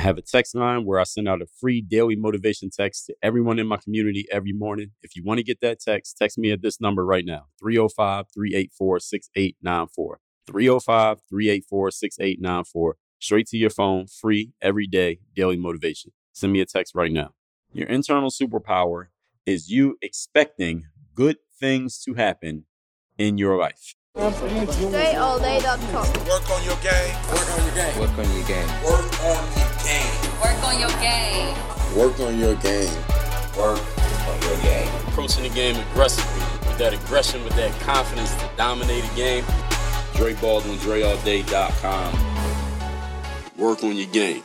I have a text line where I send out a free daily motivation text to everyone in my community every morning. If you want to get that text, text me at this number right now 305 384 6894. 305 384 6894. Straight to your phone, free, every day, daily motivation. Send me a text right now. Your internal superpower is you expecting good things to happen in your life. DreAllDay.com. Work on your game. Work on your game. Work on your game. Work on your game. Work on your game. Work on your game. Work on your game. Approaching the game aggressively with that aggression, with that confidence to dominate a game. Dre Baldwin, DreAllDay.com. Work on your game.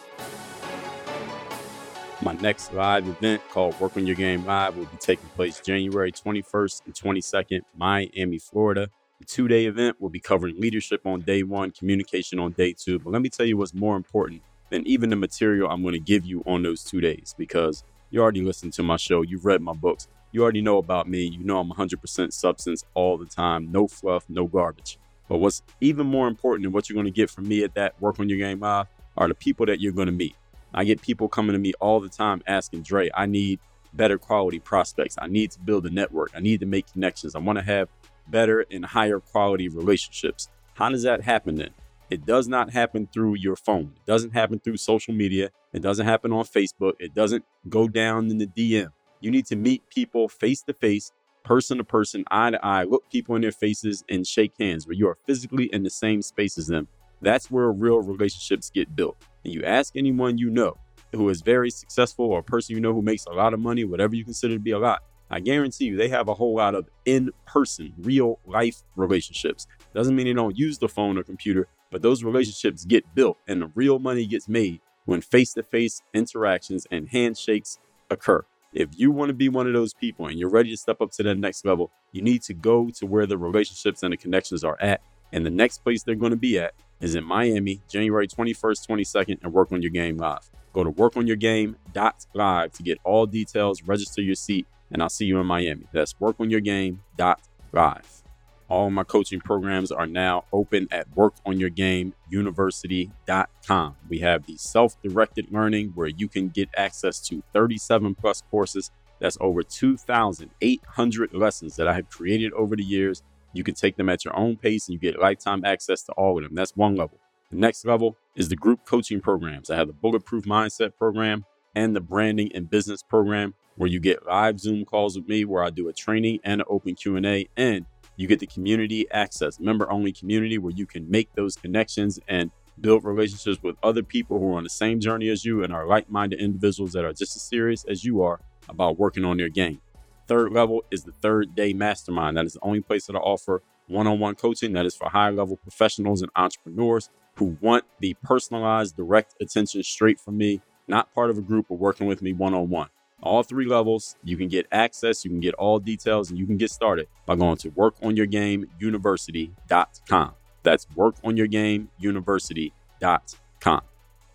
My next live event called Work on Your Game Live will be taking place January 21st and 22nd, Miami, Florida. The two day event will be covering leadership on day one, communication on day two. But let me tell you what's more important than even the material I'm going to give you on those two days because you already listened to my show, you've read my books, you already know about me. You know I'm 100% substance all the time, no fluff, no garbage. But what's even more important than what you're going to get from me at that Work on Your Game Live are the people that you're going to meet. I get people coming to me all the time asking, Dre, I need better quality prospects. I need to build a network. I need to make connections. I want to have better and higher quality relationships. How does that happen then? It does not happen through your phone. It doesn't happen through social media. It doesn't happen on Facebook. It doesn't go down in the DM. You need to meet people face to face, person to person, eye to eye, look people in their faces and shake hands where you are physically in the same space as them. That's where real relationships get built. And you ask anyone you know who is very successful or a person you know who makes a lot of money, whatever you consider to be a lot, I guarantee you they have a whole lot of in person, real life relationships. Doesn't mean they don't use the phone or computer, but those relationships get built and the real money gets made when face to face interactions and handshakes occur. If you want to be one of those people and you're ready to step up to that next level, you need to go to where the relationships and the connections are at. And the next place they're going to be at is in Miami, January 21st, 22nd, and work on your game live. Go to workonyourgame.live to get all details, register your seat, and I'll see you in Miami. That's workonyourgame.live. All my coaching programs are now open at workonyourgameuniversity.com. We have the self directed learning where you can get access to 37 plus courses. That's over 2,800 lessons that I have created over the years. You can take them at your own pace and you get lifetime access to all of them. That's one level. The next level is the group coaching programs. I have the Bulletproof Mindset program and the Branding and Business program where you get live Zoom calls with me where I do a training and an open Q&A and you get the community access, member only community where you can make those connections and build relationships with other people who are on the same journey as you and are like-minded individuals that are just as serious as you are about working on their game. Third level is the third day mastermind. That is the only place that I offer one on one coaching that is for high level professionals and entrepreneurs who want the personalized, direct attention straight from me, not part of a group or working with me one on one. All three levels, you can get access, you can get all details, and you can get started by going to workonyourgameuniversity.com. That's workonyourgameuniversity.com.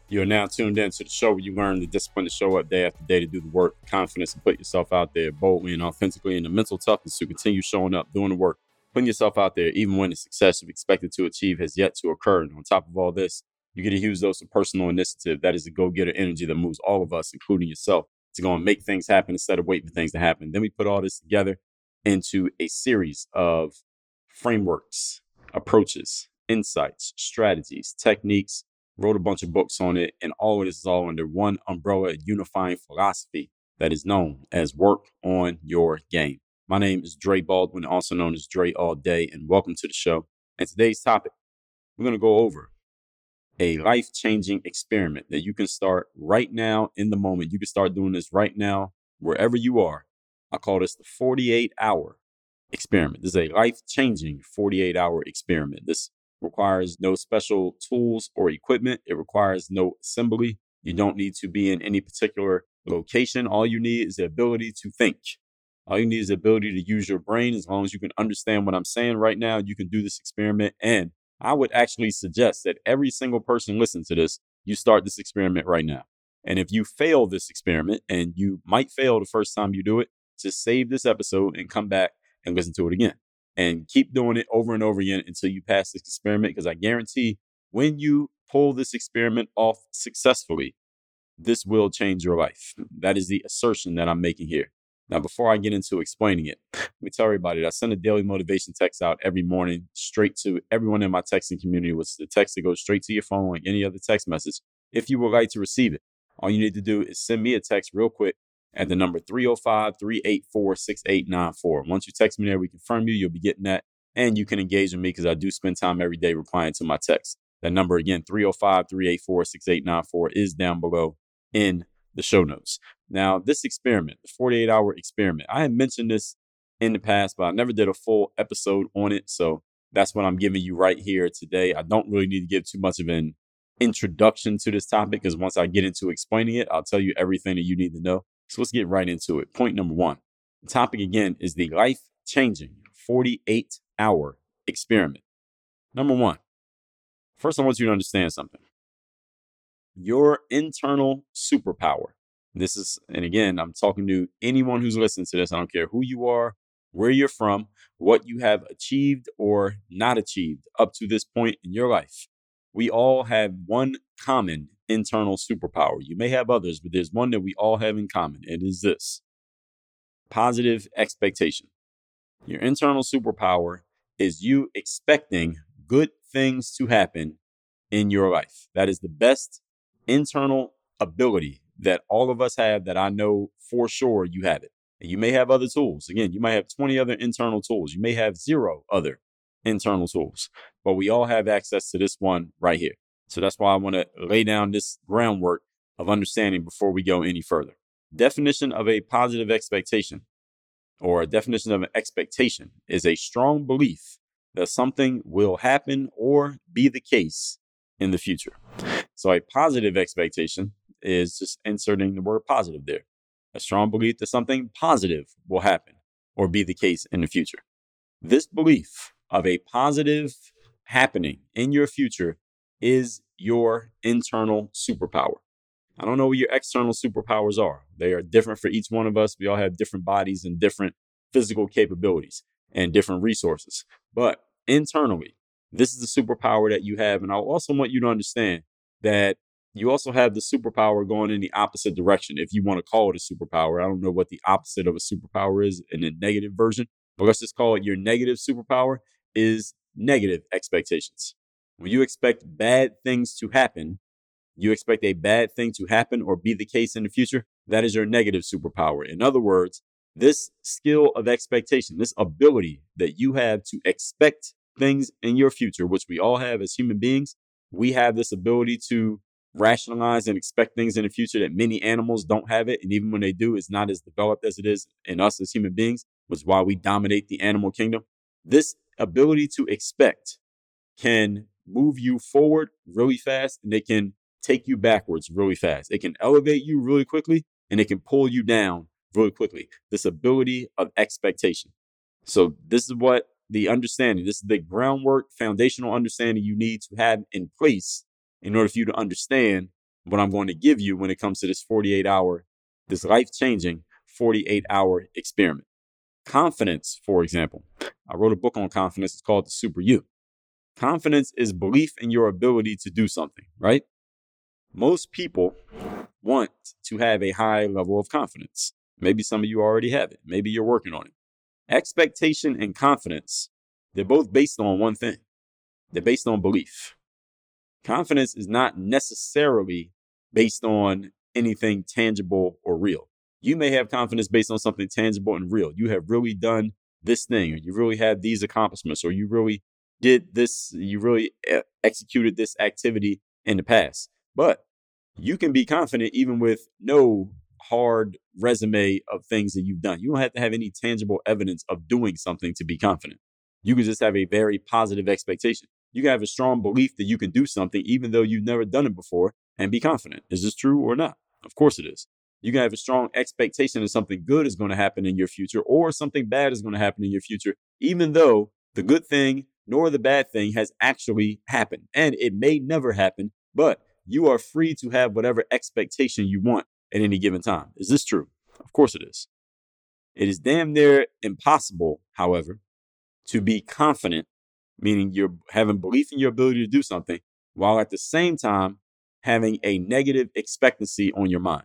You are now tuned in to the show where you learn the discipline to show up day after day to do the work, confidence to put yourself out there boldly and authentically, and the mental toughness to continue showing up, doing the work, putting yourself out there, even when the success you've expected to achieve has yet to occur. And on top of all this, you get a huge dose of personal initiative. That is the go getter energy that moves all of us, including yourself, to go and make things happen instead of waiting for things to happen. Then we put all this together into a series of frameworks, approaches, insights, strategies, techniques, wrote a bunch of books on it, and all of this is all under one umbrella unifying philosophy that is known as work on your game. My name is Dre Baldwin, also known as Dre All Day, and welcome to the show. And today's topic, we're going to go over a life changing experiment that you can start right now in the moment. You can start doing this right now, wherever you are. I call this the 48 hour experiment. This is a life changing 48 hour experiment. This requires no special tools or equipment. It requires no assembly. You don't need to be in any particular location. All you need is the ability to think. All you need is the ability to use your brain. As long as you can understand what I'm saying right now, you can do this experiment. And I would actually suggest that every single person listen to this, you start this experiment right now. And if you fail this experiment, and you might fail the first time you do it, just save this episode and come back and listen to it again and keep doing it over and over again until you pass this experiment. Because I guarantee when you pull this experiment off successfully, this will change your life. That is the assertion that I'm making here. Now, before I get into explaining it, let me tell everybody that I send a daily motivation text out every morning straight to everyone in my texting community, which is the text that goes straight to your phone like any other text message. If you would like to receive it, all you need to do is send me a text real quick at the number 305 384 6894. Once you text me there, we confirm you, you'll be getting that. And you can engage with me because I do spend time every day replying to my text. That number again, 305 384 6894, is down below in the show notes. Now, this experiment, the 48 hour experiment, I had mentioned this in the past, but I never did a full episode on it. So that's what I'm giving you right here today. I don't really need to give too much of an introduction to this topic because once I get into explaining it, I'll tell you everything that you need to know. So let's get right into it. Point number one the topic again is the life changing 48 hour experiment. Number one, first, I want you to understand something your internal superpower. This is, and again, I'm talking to anyone who's listening to this. I don't care who you are, where you're from, what you have achieved or not achieved up to this point in your life. We all have one common internal superpower. You may have others, but there's one that we all have in common. It is this positive expectation. Your internal superpower is you expecting good things to happen in your life. That is the best internal ability that all of us have that I know for sure you have it. And you may have other tools. Again, you might have 20 other internal tools. You may have zero other internal tools, but we all have access to this one right here. So that's why I want to lay down this groundwork of understanding before we go any further. Definition of a positive expectation or a definition of an expectation is a strong belief that something will happen or be the case in the future. So a positive expectation is just inserting the word positive there. A strong belief that something positive will happen or be the case in the future. This belief of a positive happening in your future is your internal superpower. I don't know what your external superpowers are. They are different for each one of us. We all have different bodies and different physical capabilities and different resources. But internally, this is the superpower that you have. And I also want you to understand that you also have the superpower going in the opposite direction, if you want to call it a superpower. I don't know what the opposite of a superpower is in a negative version, but let's just call it your negative superpower is negative expectations. When you expect bad things to happen, you expect a bad thing to happen or be the case in the future, that is your negative superpower. In other words, this skill of expectation, this ability that you have to expect things in your future, which we all have as human beings, we have this ability to rationalize and expect things in the future that many animals don't have it. And even when they do, it's not as developed as it is in us as human beings, which is why we dominate the animal kingdom. This ability to expect can move you forward really fast and it can take you backwards really fast. It can elevate you really quickly and it can pull you down really quickly. This ability of expectation. So, this is what the understanding, this is the groundwork, foundational understanding you need to have in place in order for you to understand what I'm going to give you when it comes to this 48 hour, this life changing 48 hour experiment. Confidence, for example. I wrote a book on confidence. It's called The Super You. Confidence is belief in your ability to do something, right? Most people want to have a high level of confidence. Maybe some of you already have it. Maybe you're working on it. Expectation and confidence, they're both based on one thing. They're based on belief. Confidence is not necessarily based on anything tangible or real. You may have confidence based on something tangible and real. You have really done this thing, or you really had these accomplishments, or you really did this, you really eh, executed this activity in the past. But you can be confident even with no hard resume of things that you've done. You don't have to have any tangible evidence of doing something to be confident. You can just have a very positive expectation. You can have a strong belief that you can do something even though you've never done it before and be confident. Is this true or not? Of course it is. You can have a strong expectation that something good is going to happen in your future or something bad is going to happen in your future, even though the good thing nor the bad thing has actually happened. And it may never happen, but you are free to have whatever expectation you want at any given time. Is this true? Of course it is. It is damn near impossible, however, to be confident, meaning you're having belief in your ability to do something, while at the same time having a negative expectancy on your mind.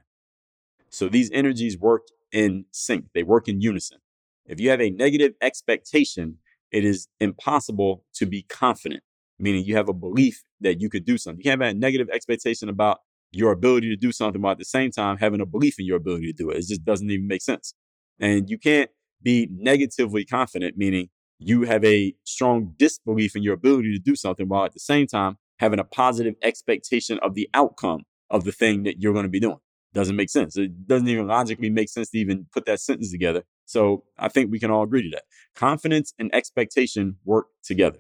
So these energies work in sync, they work in unison. If you have a negative expectation, it is impossible to be confident, meaning you have a belief that you could do something. You can't have a negative expectation about your ability to do something while at the same time having a belief in your ability to do it. It just doesn't even make sense. And you can't be negatively confident, meaning you have a strong disbelief in your ability to do something while at the same time having a positive expectation of the outcome of the thing that you're going to be doing. Doesn't make sense. It doesn't even logically make sense to even put that sentence together. So I think we can all agree to that. Confidence and expectation work together.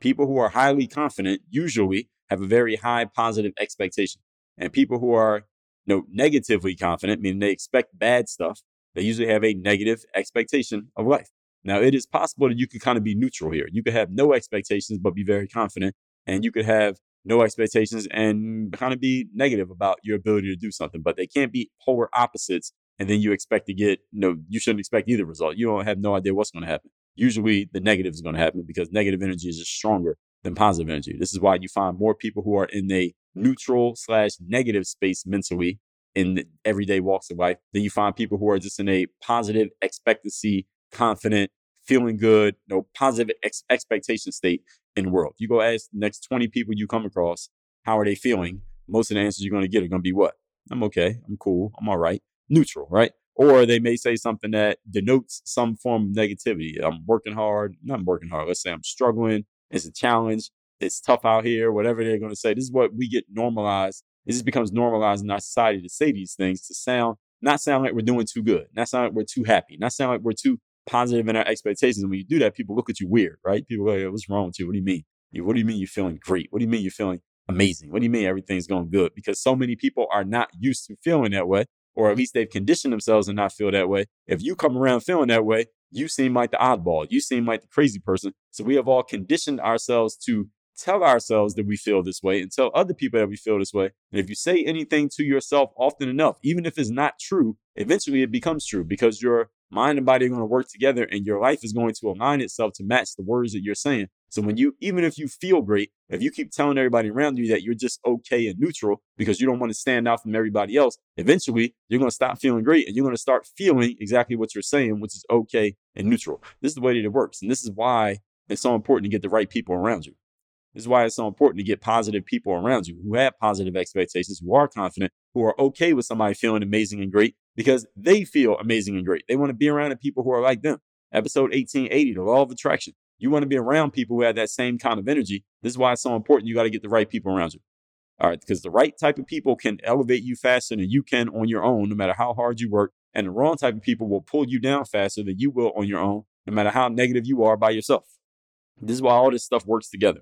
People who are highly confident usually have a very high positive expectation. And people who are you know, negatively confident, meaning they expect bad stuff, they usually have a negative expectation of life. Now, it is possible that you could kind of be neutral here. You could have no expectations, but be very confident. And you could have no expectations and kind of be negative about your ability to do something, but they can't be polar opposites. And then you expect to get, you know, you shouldn't expect either result. You don't have no idea what's going to happen. Usually the negative is going to happen because negative energy is just stronger than positive energy. This is why you find more people who are in a neutral slash negative space mentally in everyday walks of life Then you find people who are just in a positive expectancy, confident, feeling good, no positive ex- expectation state in the world. You go ask the next 20 people you come across, how are they feeling? Most of the answers you're going to get are going to be what? I'm okay. I'm cool. I'm all right. Neutral, right? Or they may say something that denotes some form of negativity. I'm working hard. Not working hard. Let's say I'm struggling. It's a challenge. It's tough out here. Whatever they're going to say. This is what we get normalized. It just becomes normalized in our society to say these things to sound, not sound like we're doing too good, not sound like we're too happy, not sound like we're too positive in our expectations. And when you do that, people look at you weird, right? People go, what's wrong with you? What do you mean? What do you mean you're feeling great? What do you mean you're feeling amazing? What do you mean everything's going good? Because so many people are not used to feeling that way, or at least they've conditioned themselves to not feel that way. If you come around feeling that way, you seem like the oddball. You seem like the crazy person. So we have all conditioned ourselves to tell ourselves that we feel this way and tell other people that we feel this way. And if you say anything to yourself often enough, even if it's not true, eventually it becomes true because your mind and body are going to work together and your life is going to align itself to match the words that you're saying. So when you, even if you feel great, if you keep telling everybody around you that you're just okay and neutral because you don't want to stand out from everybody else, eventually you're going to stop feeling great and you're going to start feeling exactly what you're saying, which is okay and neutral. This is the way that it works. And this is why it's so important to get the right people around you. This is why it's so important to get positive people around you who have positive expectations, who are confident, who are okay with somebody feeling amazing and great because they feel amazing and great. They want to be around the people who are like them. Episode 1880, the law of attraction. You want to be around people who have that same kind of energy. This is why it's so important. You got to get the right people around you. All right, because the right type of people can elevate you faster than you can on your own, no matter how hard you work. And the wrong type of people will pull you down faster than you will on your own, no matter how negative you are by yourself. This is why all this stuff works together.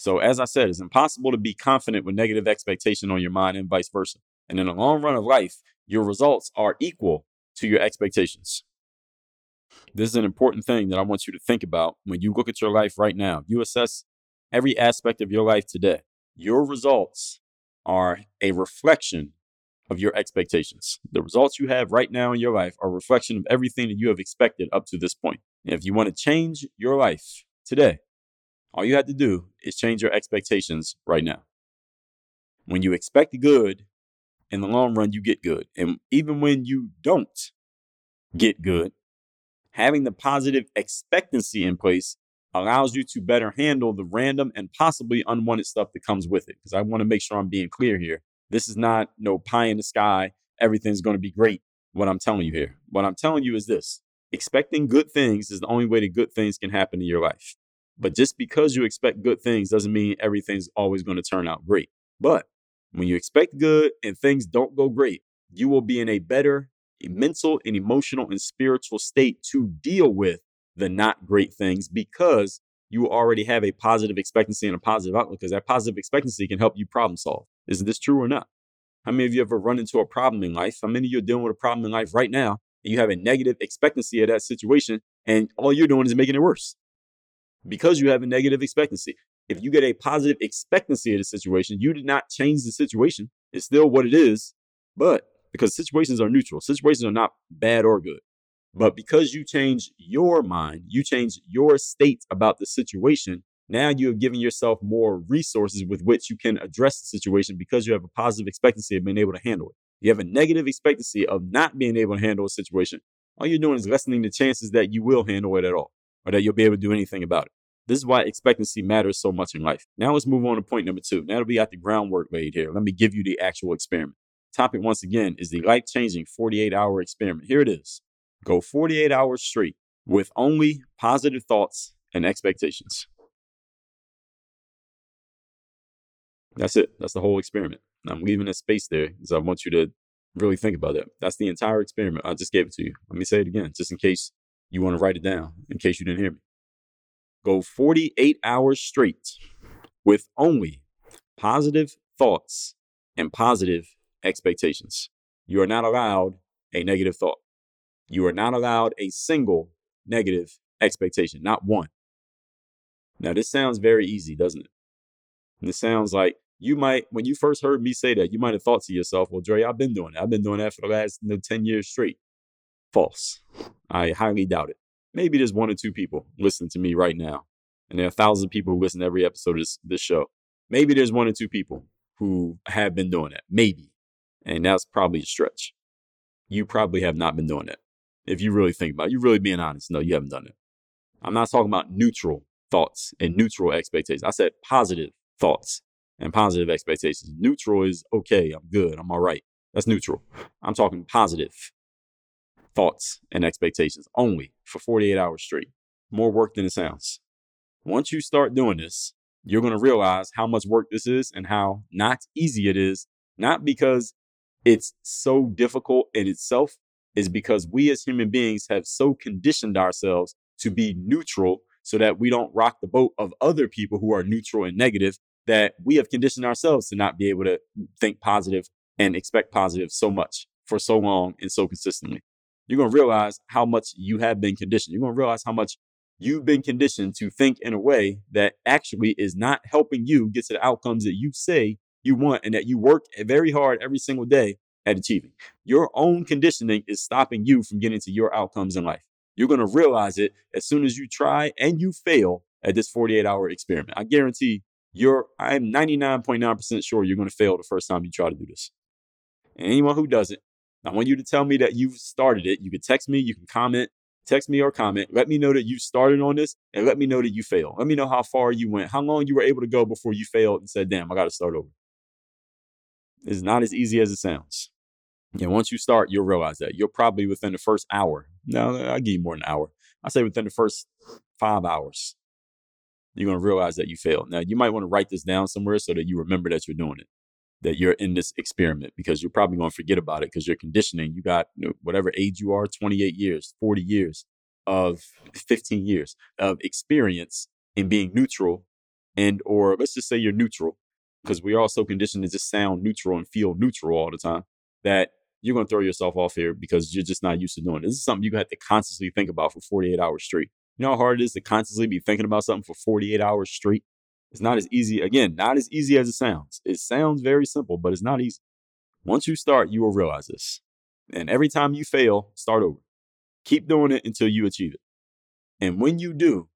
So, as I said, it's impossible to be confident with negative expectation on your mind and vice versa. And in the long run of life, your results are equal to your expectations. This is an important thing that I want you to think about when you look at your life right now. You assess every aspect of your life today. Your results are a reflection of your expectations. The results you have right now in your life are a reflection of everything that you have expected up to this point. And if you want to change your life today, all you have to do is change your expectations right now. When you expect good, in the long run, you get good. And even when you don't get good, having the positive expectancy in place allows you to better handle the random and possibly unwanted stuff that comes with it. Because I want to make sure I'm being clear here. This is not no pie in the sky, everything's going to be great. What I'm telling you here. What I'm telling you is this expecting good things is the only way that good things can happen in your life. But just because you expect good things doesn't mean everything's always going to turn out great. But when you expect good and things don't go great, you will be in a better a mental and emotional and spiritual state to deal with the not great things because you already have a positive expectancy and a positive outlook because that positive expectancy can help you problem solve. Isn't this true or not? How many of you ever run into a problem in life? How many of you are dealing with a problem in life right now and you have a negative expectancy of that situation and all you're doing is making it worse? Because you have a negative expectancy. If you get a positive expectancy of the situation, you did not change the situation. It's still what it is, but because situations are neutral. Situations are not bad or good. But because you change your mind, you change your state about the situation, Now you have given yourself more resources with which you can address the situation because you have a positive expectancy of being able to handle it. You have a negative expectancy of not being able to handle a situation. All you're doing is lessening the chances that you will handle it at all or that you'll be able to do anything about it. This is why expectancy matters so much in life. Now let's move on to point number two. Now that we got the groundwork laid here, let me give you the actual experiment. Topic once again is the life changing 48 hour experiment. Here it is. Go 48 hours straight with only positive thoughts and expectations. That's it. That's the whole experiment. I'm leaving a space there because I want you to really think about that. That's the entire experiment. I just gave it to you. Let me say it again, just in case you want to write it down, in case you didn't hear me. Go 48 hours straight with only positive thoughts and positive expectations. You are not allowed a negative thought. You are not allowed a single negative expectation, not one. Now, this sounds very easy, doesn't it? And it sounds like you might, when you first heard me say that, you might have thought to yourself, well, Dre, I've been doing that. I've been doing that for the last you know, 10 years straight. False. I highly doubt it. Maybe there's one or two people listening to me right now. And there are thousands of people who listen to every episode of this, this show. Maybe there's one or two people who have been doing that. Maybe. And that's probably a stretch. You probably have not been doing that. If you really think about it, you're really being honest. No, you haven't done it. I'm not talking about neutral thoughts and neutral expectations. I said positive thoughts and positive expectations. Neutral is okay, I'm good, I'm all right. That's neutral. I'm talking positive thoughts and expectations only for 48 hours straight. More work than it sounds. Once you start doing this, you're going to realize how much work this is and how not easy it is, not because it's so difficult in itself, is because we as human beings have so conditioned ourselves to be neutral so that we don't rock the boat of other people who are neutral and negative that we have conditioned ourselves to not be able to think positive and expect positive so much for so long and so consistently. You're going to realize how much you have been conditioned. You're going to realize how much you've been conditioned to think in a way that actually is not helping you get to the outcomes that you say you want and that you work very hard every single day at achieving. Your own conditioning is stopping you from getting to your outcomes in life. You're going to realize it as soon as you try and you fail at this 48 hour experiment. I guarantee you're, I'm 99.9% sure you're going to fail the first time you try to do this. And anyone who does it, I want you to tell me that you've started it. You can text me, you can comment, text me or comment. Let me know that you started on this and let me know that you failed. Let me know how far you went, how long you were able to go before you failed and said, damn, I got to start over. It's not as easy as it sounds. And once you start, you'll realize that. You're probably within the first hour. No, I'll give you more than an hour. I say within the first five hours, you're going to realize that you failed. Now, you might want to write this down somewhere so that you remember that you're doing it, that you're in this experiment, because you're probably going to forget about it because you're conditioning. You got whatever age you are 28 years, 40 years of 15 years of experience in being neutral and or let's just say you're neutral because we are all so conditioned to just sound neutral and feel neutral all the time that you're going to throw yourself off here because you're just not used to doing it. This is something you have to constantly think about for 48 hours straight. You know how hard it is to constantly be thinking about something for 48 hours straight? It's not as easy, again, not as easy as it sounds. It sounds very simple, but it's not easy. Once you start, you will realize this. And every time you fail, start over. Keep doing it until you achieve it. And when you do,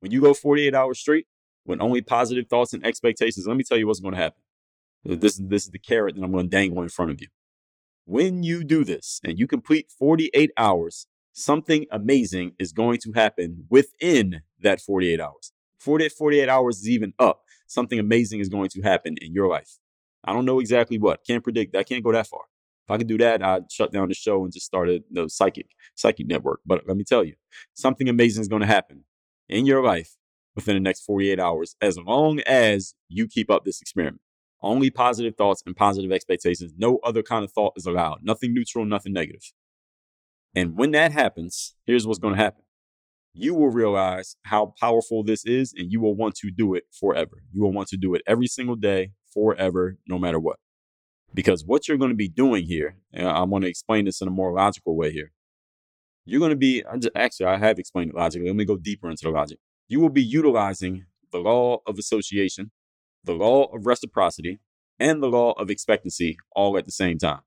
when you go 48 hours straight with only positive thoughts and expectations, let me tell you what's going to happen. This, this is the carrot that I'm going to dangle in front of you. When you do this and you complete 48 hours, something amazing is going to happen within that 48 hours. 48, 48 hours is even up. Something amazing is going to happen in your life. I don't know exactly what. Can't predict. I can't go that far. If I could do that, I'd shut down the show and just start a the psychic psychic network. But let me tell you, something amazing is going to happen in your life within the next 48 hours, as long as you keep up this experiment. Only positive thoughts and positive expectations. No other kind of thought is allowed. Nothing neutral, nothing negative. And when that happens, here's what's going to happen. You will realize how powerful this is, and you will want to do it forever. You will want to do it every single day, forever, no matter what. Because what you're going to be doing here, and I want to explain this in a more logical way here. You're going to be, I just, actually, I have explained it logically. Let me go deeper into the logic. You will be utilizing the law of association the law of reciprocity, and the law of expectancy all at the same time.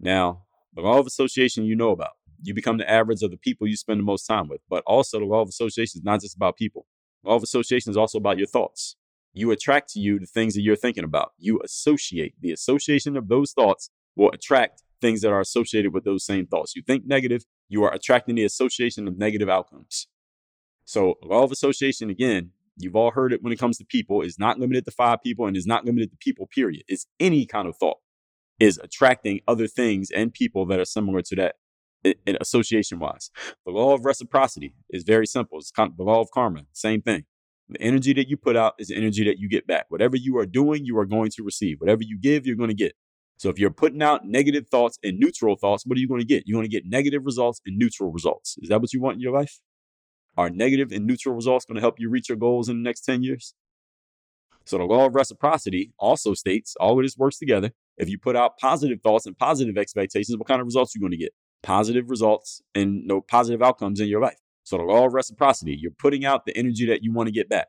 Now, the law of association you know about. You become the average of the people you spend the most time with. But also, the law of association is not just about people. The Law of association is also about your thoughts. You attract to you the things that you're thinking about. You associate. The association of those thoughts will attract things that are associated with those same thoughts. You think negative, you are attracting the association of negative outcomes. So, law of association, again, you've all heard it when it comes to people, is not limited to five people and is not limited to people, period. It's any kind of thought is attracting other things and people that are similar to that in association wise. The law of reciprocity is very simple. It's the law of karma, same thing. The energy that you put out is the energy that you get back. Whatever you are doing, you are going to receive. Whatever you give, you're going to get. So if you're putting out negative thoughts and neutral thoughts, what are you going to get? You're going to get negative results and neutral results. Is that what you want in your life? Are negative and neutral results going to help you reach your goals in the next 10 years? So the law of reciprocity also states all of this works together. If you put out positive thoughts and positive expectations, what kind of results are you going to get? Positive results and no positive outcomes in your life. So the law of reciprocity, you're putting out the energy that you want to get back.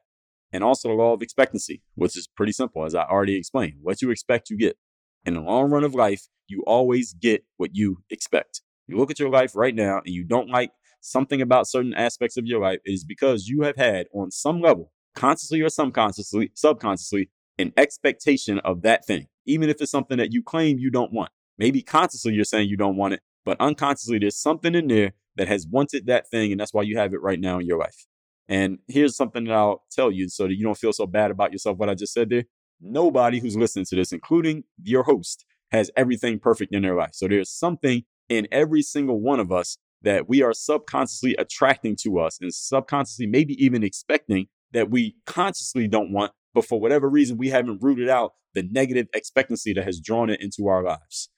And also the law of expectancy, which is pretty simple, as I already explained. What you expect, you get. In the long run of life, you always get what you expect. You look at your life right now and you don't like something about certain aspects of your life, it is because you have had on some level, consciously or subconsciously, subconsciously, an expectation of that thing, even if it's something that you claim you don't want. Maybe consciously you're saying you don't want it, but unconsciously there's something in there that has wanted that thing, and that's why you have it right now in your life. And here's something that I'll tell you so that you don't feel so bad about yourself, what I just said there. Nobody who's listening to this, including your host, has everything perfect in their life. So there's something in every single one of us that we are subconsciously attracting to us and subconsciously maybe even expecting that we consciously don't want, but for whatever reason, we haven't rooted out the negative expectancy that has drawn it into our lives.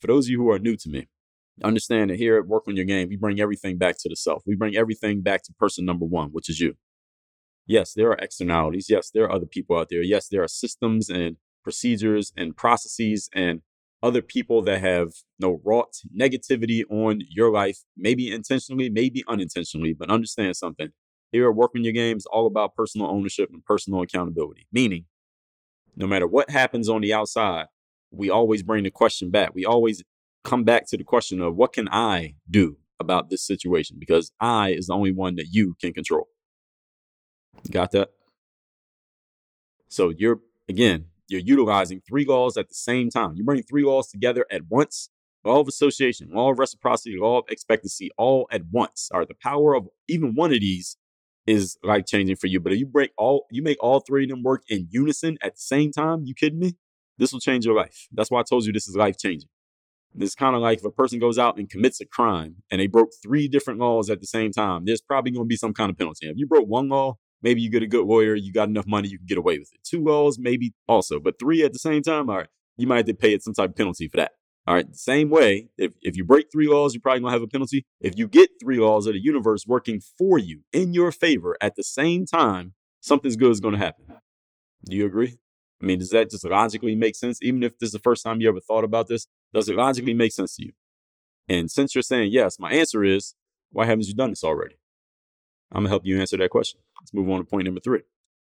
For those of you who are new to me, understand that here at Work on Your Game, we bring everything back to the self. We bring everything back to person number one, which is you. Yes, there are externalities. Yes, there are other people out there. Yes, there are systems and procedures and processes and other people that have you know, wrought negativity on your life, maybe intentionally, maybe unintentionally, but understand something. Here at Work on Your Game is all about personal ownership and personal accountability, meaning no matter what happens on the outside, we always bring the question back. We always come back to the question of what can I do about this situation? Because I is the only one that you can control. Got that? So you're, again, you're utilizing three laws at the same time. You bring three laws together at once. Law of association, law of reciprocity, law of expectancy, all at once. Are the power of even one of these is life changing for you. But if you break all, you make all three of them work in unison at the same time. You kidding me? This will change your life. That's why I told you this is life changing. It's kind of like if a person goes out and commits a crime and they broke three different laws at the same time, there's probably going to be some kind of penalty. If you broke one law, maybe you get a good lawyer, you got enough money, you can get away with it. Two laws, maybe also, but three at the same time, all right, you might have to pay it some type of penalty for that. All right, same way, if, if you break three laws, you're probably gonna have a penalty. If you get three laws of the universe working for you in your favor at the same time, something's good is gonna happen. Do you agree? I mean, does that just logically make sense? Even if this is the first time you ever thought about this, does it logically make sense to you? And since you're saying yes, my answer is, why haven't you done this already? I'm gonna help you answer that question. Let's move on to point number three.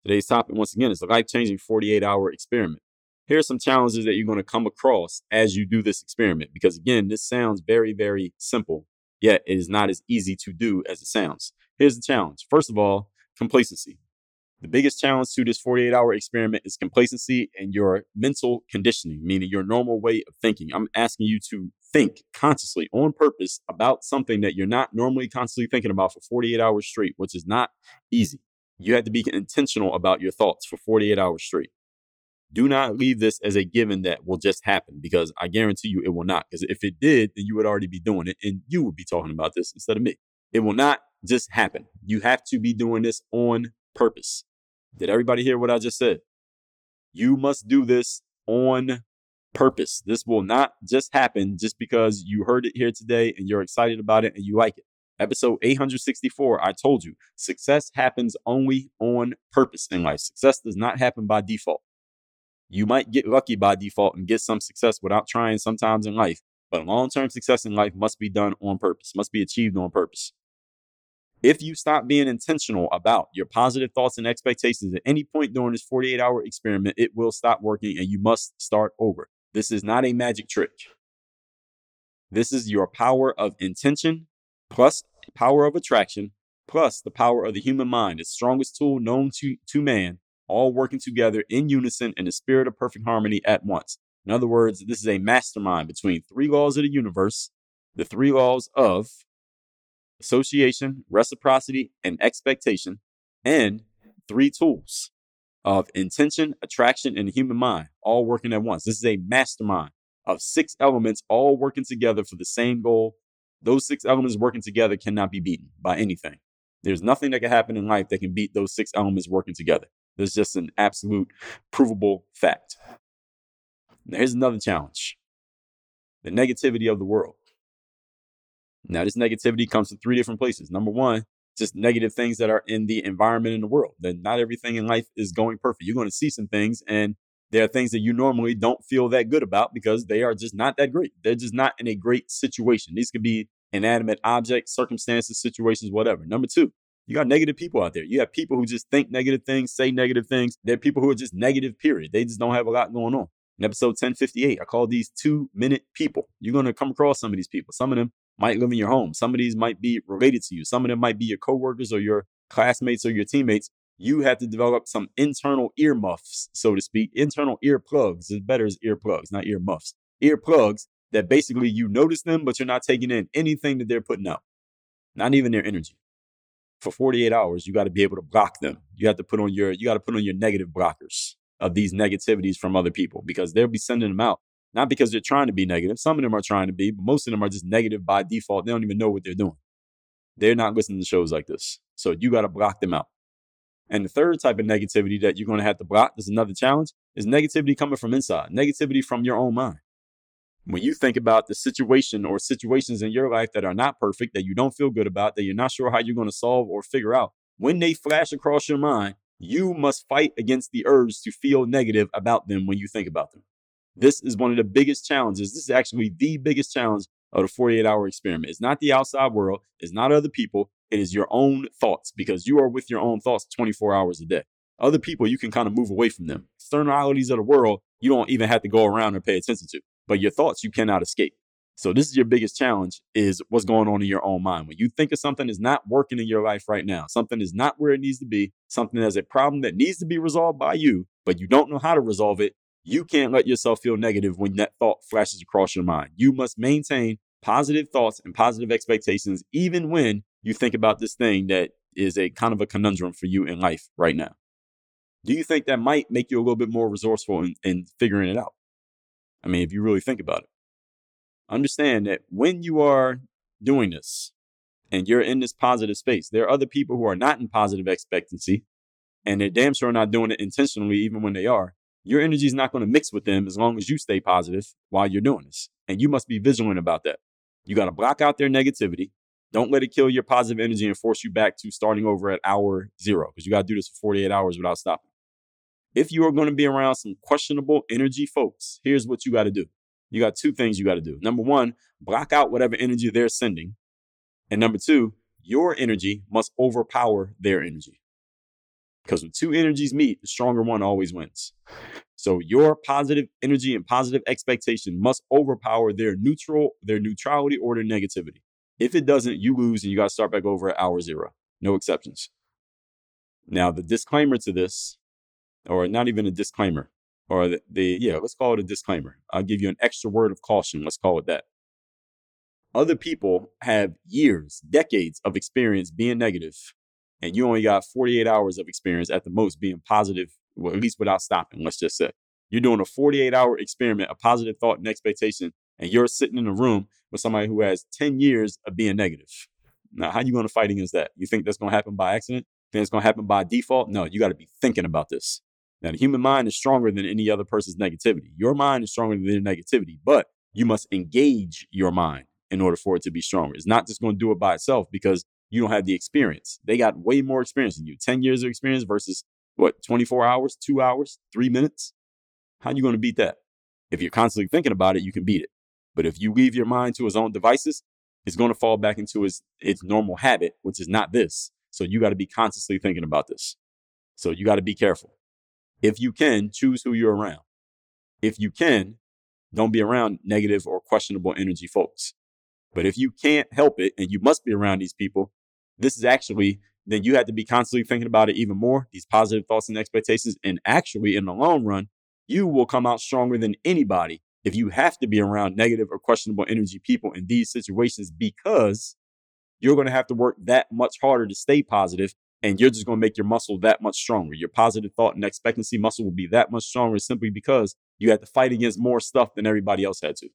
Today's topic, once again, is the life changing 48 hour experiment. Here are some challenges that you're to come across as you do this experiment. Because again, this sounds very, very simple, yet it is not as easy to do as it sounds. Here's the challenge. First of all, complacency. The biggest challenge to this 48 hour experiment is complacency and your mental conditioning, meaning your normal way of thinking. I'm asking you to think consciously on purpose about something that you're not normally constantly thinking about for 48 hours straight, which is not easy. You have to be intentional about your thoughts for 48 hours straight. Do not leave this as a given that will just happen because I guarantee you it will not. Because if it did, then you would already be doing it and you would be talking about this instead of me. It will not just happen. You have to be doing this on purpose. Did everybody hear what I just said? You must do this on purpose. This will not just happen just because you heard it here today and you're excited about it and you like it. Episode 864, I told you success happens only on purpose in life. Success does not happen by default. You might get lucky by default and get some success without trying sometimes in life, but long term success in life must be done on purpose, must be achieved on purpose. If you stop being intentional about your positive thoughts and expectations at any point during this 48 hour experiment, it will stop working and you must start over. This is not a magic trick. This is your power of intention plus power of attraction plus the power of the human mind, its strongest tool known to, to man, all working together in unison in the spirit of perfect harmony at once. In other words, this is a mastermind between three laws of the universe, the three laws of association, reciprocity, and expectation, and three tools of intention, attraction, and the human mind, all working at once. This is a mastermind of six elements all working together for the same goal. Those six elements working together cannot be beaten by anything. There's nothing that can happen in life that can beat those six elements working together. There's just an absolute provable fact. Now, here's another challenge the negativity of the world. Now, this negativity comes from three different places. Number one, just negative things that are in the environment in the world. That not everything in life is going perfect. You're going to see some things, and there are things that you normally don't feel that good about because they are just not that great. They're just not in a great situation. These could be inanimate objects, circumstances, situations, whatever. Number two, you got negative people out there. You have people who just think negative things, say negative things. There are people who are just negative, period. They just don't have a lot going on. In episode 1058, I call these two minute people. You're going to come across some of these people. Some of them might live in your home. Some of these might be related to you. Some of them might be your coworkers or your classmates or your teammates. You have to develop some internal earmuffs, so to speak, internal ear plugs. It's better as ear plugs, not ear muffs. Ear plugs that basically you notice them, but you're not taking in anything that they're putting out, not even their energy. For 48 hours, you got to be able to block them. You have to put on your, you got to put on your negative blockers of these negativities from other people because they'll be sending them out not because they're trying to be negative. Some of them are trying to be, but most of them are just negative by default. They don't even know what they're doing. They're not listening to shows like this. So you got to block them out. And the third type of negativity that you're going to have to block, there's another challenge, is negativity coming from inside, negativity from your own mind. When you think about the situation or situations in your life that are not perfect, that you don't feel good about, that you're not sure how you're going to solve or figure out, when they flash across your mind, you must fight against the urge to feel negative about them when you think about them. This is one of the biggest challenges. This is actually the biggest challenge of the 48 hour experiment. It's not the outside world, it's not other people, it is your own thoughts because you are with your own thoughts 24 hours a day. Other people, you can kind of move away from them. Externalities of the world, you don't even have to go around and pay attention to, but your thoughts, you cannot escape. So this is your biggest challenge is what's going on in your own mind. When you think of something is not working in your life right now, something is not where it needs to be, something has a problem that needs to be resolved by you, but you don't know how to resolve it, you can't let yourself feel negative when that thought flashes across your mind. You must maintain positive thoughts and positive expectations, even when you think about this thing that is a kind of a conundrum for you in life right now. Do you think that might make you a little bit more resourceful in, in figuring it out? I mean, if you really think about it, understand that when you are doing this and you're in this positive space, there are other people who are not in positive expectancy and they're damn sure not doing it intentionally, even when they are your energy is not going to mix with them as long as you stay positive while you're doing this. And you must be vigilant about that. You got to block out their negativity. Don't let it kill your positive energy and force you back to starting over at hour zero because you got to do this for 48 hours without stopping. If you are going to be around some questionable energy folks, here's what you got to do. You got two things you got to do. Number one, block out whatever energy they're sending. And number two, your energy must overpower their energy. Because when two energies meet, the stronger one always wins. So your positive energy and positive expectation must overpower their neutral, their neutrality or their negativity. If it doesn't, you lose and you got to start back over at hour zero. No exceptions. Now, the disclaimer to this, or not even a disclaimer, or the, the yeah, let's call it a disclaimer. I'll give you an extra word of caution. Let's call it that. Other people have years, decades of experience being negative and you only got 48 hours of experience at the most being positive, well, at least without stopping, let's just say. You're doing a 48 hour experiment of positive thought and expectation, and you're sitting in a room with somebody who has 10 years of being negative. Now, how are you going to fight against that? You think that's going to happen by accident? Think it's going to happen by default? No, you got to be thinking about this. Now, the human mind is stronger than any other person's negativity. Your mind is stronger than their negativity, but you must engage your mind in order for it to be stronger. It's not just going to do it by itself because you don't have the experience. They got way more experience than you. 10 years of experience versus what, 24 hours, two hours, three minutes? How are you going to beat that? If you're constantly thinking about it, you can beat it. But if you leave your mind to his own devices, it's going to fall back into its, its normal habit, which is not this. So you got to be constantly thinking about this. So you got to be careful. If you can, choose who you're around. If you can, don't be around negative or questionable energy folks. But if you can't help it and you must be around these people, this is actually, then you have to be constantly thinking about it even more, these positive thoughts and expectations. And actually, in the long run, you will come out stronger than anybody if you have to be around negative or questionable energy people in these situations because you're going to have to work that much harder to stay positive and you're just going to make your muscle that much stronger. Your positive thought and expectancy muscle will be that much stronger simply because you had to fight against more stuff than everybody else had to.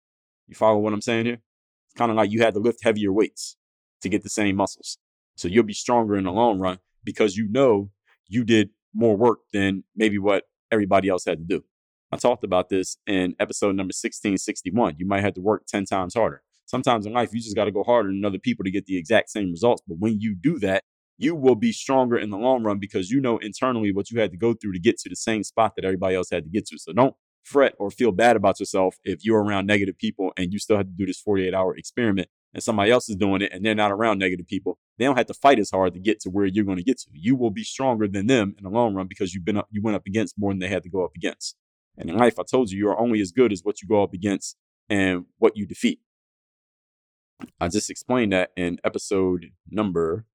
You follow what I'm saying here? It's kind of like you had to lift heavier weights to get the same muscles. So you'll be stronger in the long run because you know you did more work than maybe what everybody else had to do. I talked about this in episode number 1661. You might have to work 10 times harder. Sometimes in life, you just got to go harder than other people to get the exact same results. But when you do that, you will be stronger in the long run because you know internally what you had to go through to get to the same spot that everybody else had to get to. So don't fret or feel bad about yourself if you're around negative people and you still have to do this 48 hour experiment and somebody else is doing it and they're not around negative people. They don't have to fight as hard to get to where you're going to get to. You will be stronger than them in the long run because you've been up, you went up against more than they had to go up against. And in life, I told you, you're only as good as what you go up against and what you defeat. I just explained that in episode number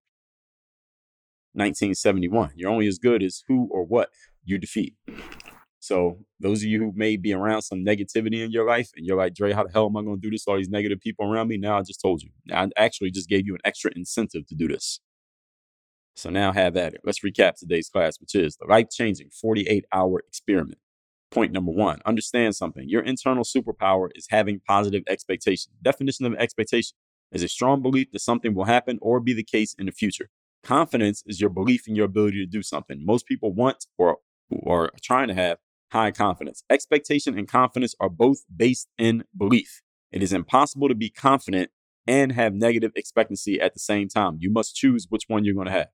1971. You're only as good as who or what you defeat. So, those of you who may be around some negativity in your life and you're like, Dre, how the hell am I going to do this? All these negative people around me. Now I just told you. I actually just gave you an extra incentive to do this. So, now have at it. Let's recap today's class, which is the life changing 48 hour experiment. Point number one understand something. Your internal superpower is having positive expectation. Definition of expectation is a strong belief that something will happen or be the case in the future. Confidence is your belief in your ability to do something. Most people want or are trying to have high confidence. Expectation and confidence are both based in belief. It is impossible to be confident and have negative expectancy at the same time. You must choose which one you're going to have.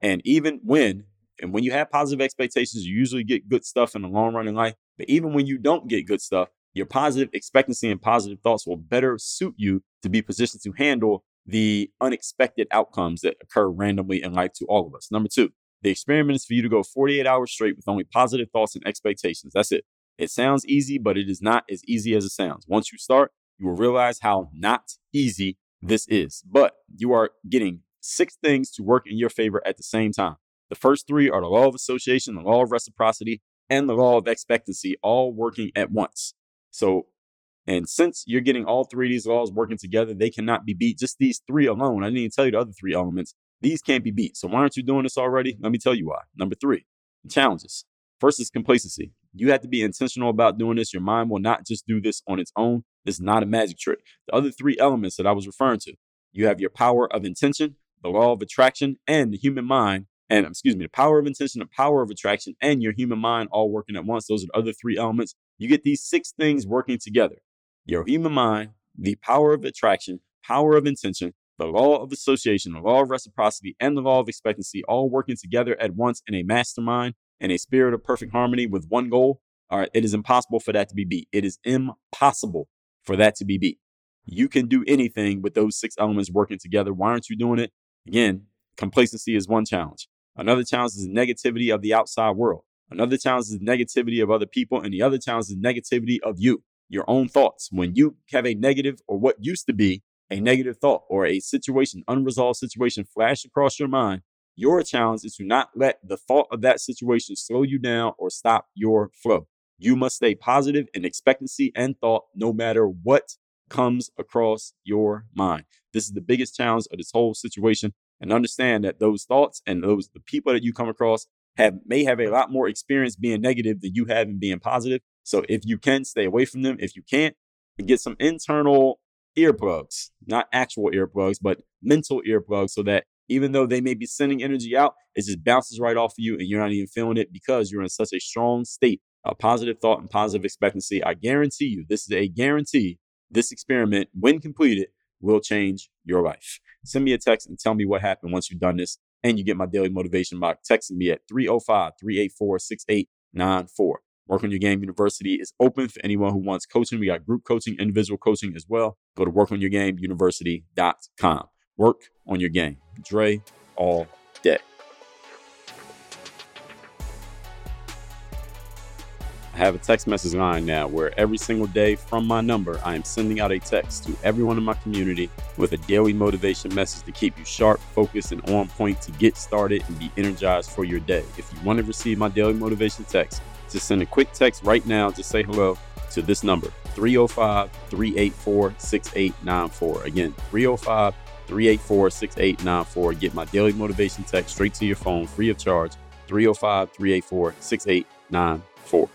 And even when and when you have positive expectations, you usually get good stuff in the long run in life. But even when you don't get good stuff, your positive expectancy and positive thoughts will better suit you to be positioned to handle the unexpected outcomes that occur randomly in life to all of us. Number two, the experiment is for you to go 48 hours straight with only positive thoughts and expectations. That's it. It sounds easy, but it is not as easy as it sounds. Once you start, you will realize how not easy this is. But you are getting six things to work in your favor at the same time. The first three are the law of association, the law of reciprocity, and the law of expectancy, all working at once. So, and since you're getting all three of these laws working together, they cannot be beat. Just these three alone. I didn't even tell you the other three elements. These can't be beat. So, why aren't you doing this already? Let me tell you why. Number three, challenges. First is complacency. You have to be intentional about doing this. Your mind will not just do this on its own. Is not a magic trick. The other three elements that I was referring to you have your power of intention, the law of attraction, and the human mind and excuse me, the power of intention, the power of attraction, and your human mind all working at once. Those are the other three elements. You get these six things working together your human mind, the power of attraction, power of intention, the law of association, the law of reciprocity, and the law of expectancy all working together at once in a mastermind and a spirit of perfect harmony with one goal. All right, it is impossible for that to be beat. It is impossible for that to be beat. You can do anything with those six elements working together. Why aren't you doing it? Again, complacency is one challenge. Another challenge is the negativity of the outside world. Another challenge is the negativity of other people. And the other challenge is negativity of you, your own thoughts. When you have a negative or what used to be a negative thought or a situation, unresolved situation flash across your mind, your challenge is to not let the thought of that situation slow you down or stop your flow. You must stay positive in expectancy and thought no matter what comes across your mind. This is the biggest challenge of this whole situation and understand that those thoughts and those the people that you come across have may have a lot more experience being negative than you have in being positive. So if you can stay away from them, if you can't, get some internal earplugs, not actual earplugs, but mental earplugs so that even though they may be sending energy out, it just bounces right off of you and you're not even feeling it because you're in such a strong state of positive thought and positive expectancy. I guarantee you, this is a guarantee. This experiment, when completed, will change your life. Send me a text and tell me what happened once you've done this. And you get my daily motivation by texting me at 305 384 6894. Work on Your Game University is open for anyone who wants coaching. We got group coaching, individual coaching as well. Go to workonyourgameuniversity.com. Work on your game. Dre all day. I have a text message line now where every single day from my number, I am sending out a text to everyone in my community with a daily motivation message to keep you sharp, focused, and on point to get started and be energized for your day. If you want to receive my daily motivation text, just send a quick text right now to say hello to this number 305 384 6894. Again, 305 384 6894. Get my daily motivation text straight to your phone free of charge 305 384 6894.